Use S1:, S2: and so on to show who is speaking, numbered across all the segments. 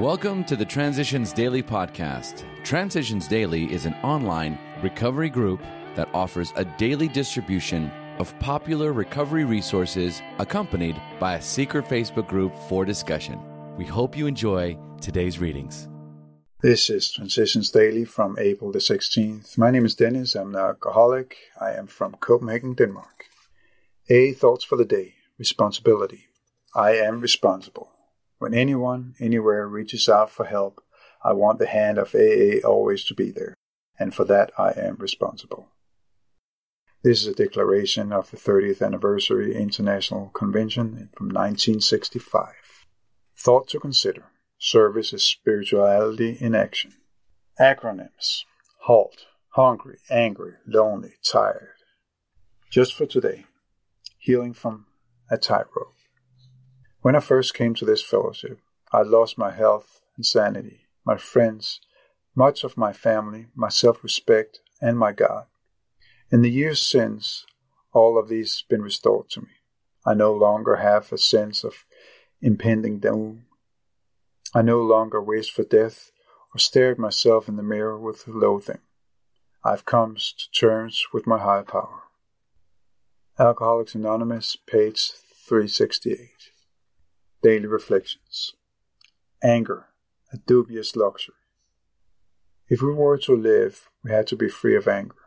S1: Welcome to the Transitions Daily podcast. Transitions Daily is an online recovery group that offers a daily distribution of popular recovery resources accompanied by a secret Facebook group for discussion. We hope you enjoy today's readings.
S2: This is Transitions Daily from April the 16th. My name is Dennis. I'm an alcoholic. I am from Copenhagen, Denmark. A thoughts for the day responsibility. I am responsible. When anyone, anywhere reaches out for help, I want the hand of AA always to be there, and for that I am responsible. This is a declaration of the 30th Anniversary International Convention from 1965. Thought to consider Service is spirituality in action. Acronyms HALT, hungry, angry, lonely, tired. Just for today, healing from a tightrope. When I first came to this fellowship, I lost my health and sanity, my friends, much of my family, my self respect, and my God. In the years since, all of these have been restored to me. I no longer have a sense of impending doom. I no longer wish for death or stare at myself in the mirror with loathing. I've come to terms with my higher power. Alcoholics Anonymous, page 368. Daily Reflections. Anger, a dubious luxury. If we were to live, we had to be free of anger.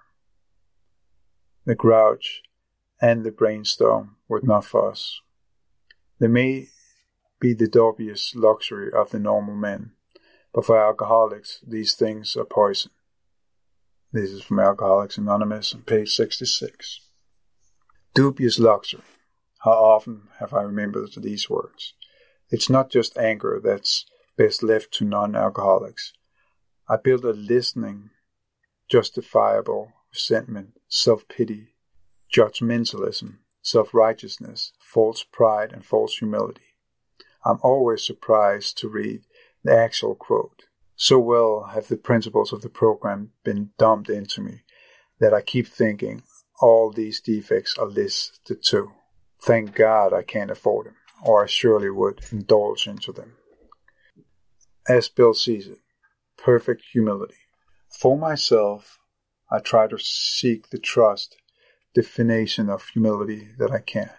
S2: The grouch and the brainstorm were not for us. They may be the dubious luxury of the normal man, but for alcoholics, these things are poison. This is from Alcoholics Anonymous on page 66. Dubious luxury. How often have I remembered these words? It's not just anger that's best left to non alcoholics. I build a listening, justifiable resentment, self pity, judgmentalism, self righteousness, false pride, and false humility. I'm always surprised to read the actual quote. So well have the principles of the program been dumped into me that I keep thinking all these defects are listed too. Thank God I can't afford them or I surely would indulge into them. As Bill sees it, perfect humility. For myself, I try to seek the trust definition of humility that I can.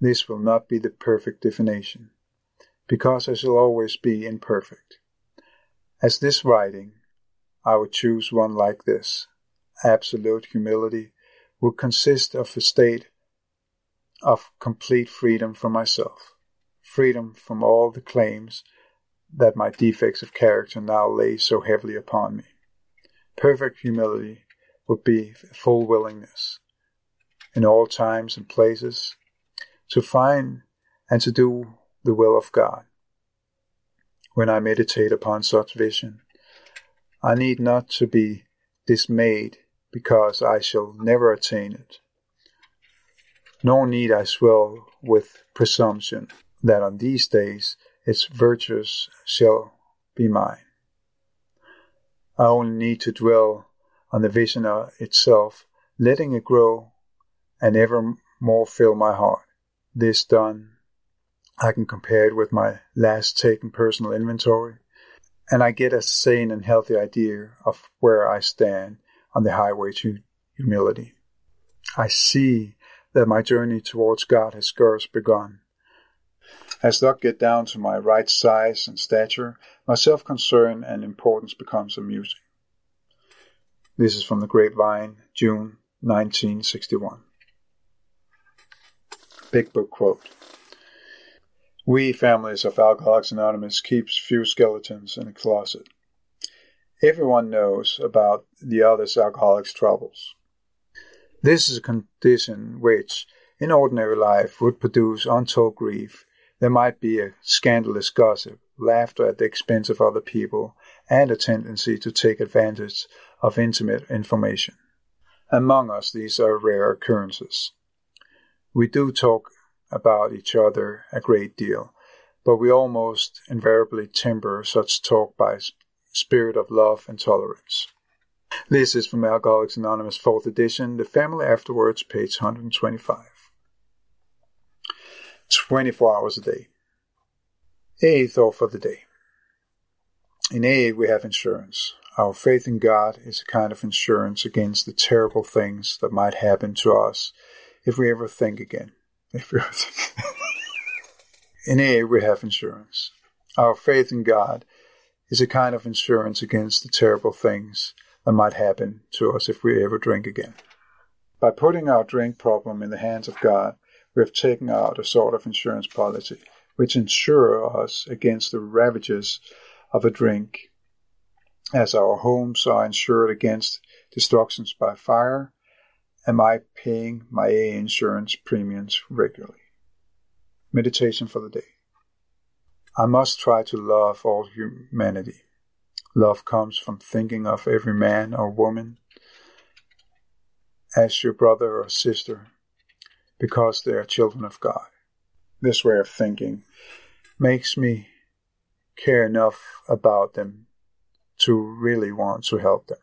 S2: This will not be the perfect definition, because I shall always be imperfect. As this writing, I would choose one like this. Absolute humility would consist of a state of complete freedom for myself, freedom from all the claims that my defects of character now lay so heavily upon me. Perfect humility would be full willingness in all times and places to find and to do the will of God. When I meditate upon such vision, I need not to be dismayed because I shall never attain it. Nor need I swell with presumption that on these days its virtues shall be mine. I only need to dwell on the vision itself, letting it grow and ever more fill my heart. This done, I can compare it with my last taken personal inventory, and I get a sane and healthy idea of where I stand on the highway to humility. I see that my journey towards God has scarce begun. As I get down to my right size and stature, my self concern and importance becomes amusing. This is from the Grapevine, June 1961. Big Book quote. We families of Alcoholics Anonymous keeps few skeletons in a closet. Everyone knows about the other's alcoholic's troubles. This is a condition which, in ordinary life, would produce untold grief. There might be a scandalous gossip, laughter at the expense of other people, and a tendency to take advantage of intimate information. Among us, these are rare occurrences. We do talk about each other a great deal, but we almost invariably temper such talk by spirit of love and tolerance. This is from Alcoholics Anonymous 4th edition, The Family Afterwards, page 125. 24 hours a day. AA thought for the day. In A, we have insurance. Our faith in God is a kind of insurance against the terrible things that might happen to us if we ever think again. If we ever think. in A, we have insurance. Our faith in God is a kind of insurance against the terrible things that might happen to us if we ever drink again. By putting our drink problem in the hands of God, we have taken out a sort of insurance policy which insure us against the ravages of a drink, as our homes are insured against destructions by fire. Am I paying my insurance premiums regularly? Meditation for the day. I must try to love all humanity. Love comes from thinking of every man or woman as your brother or sister because they are children of God. This way of thinking makes me care enough about them to really want to help them.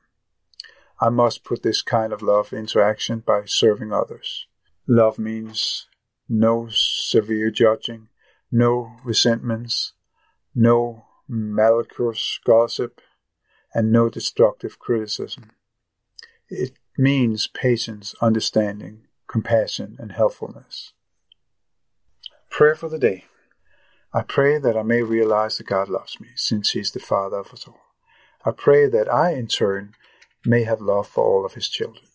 S2: I must put this kind of love into action by serving others. Love means no severe judging, no resentments, no malicious gossip, and no destructive criticism. It means patience, understanding, compassion, and helpfulness. Prayer for the day. I pray that I may realize that God loves me, since He is the Father of us all. I pray that I, in turn, may have love for all of His children.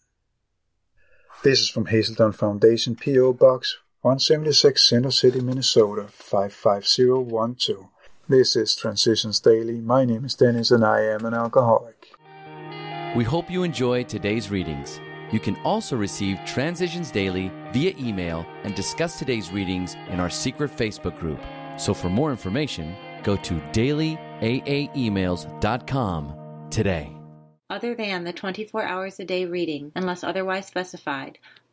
S2: This is from Hazelden Foundation, P.O. Box 176, Center City, Minnesota 55012. This is Transitions Daily. My name is Dennis and I am an alcoholic.
S1: We hope you enjoyed today's readings. You can also receive Transitions Daily via email and discuss today's readings in our secret Facebook group. So for more information, go to dailyaaemails.com today.
S3: Other than the 24 hours a day reading, unless otherwise specified,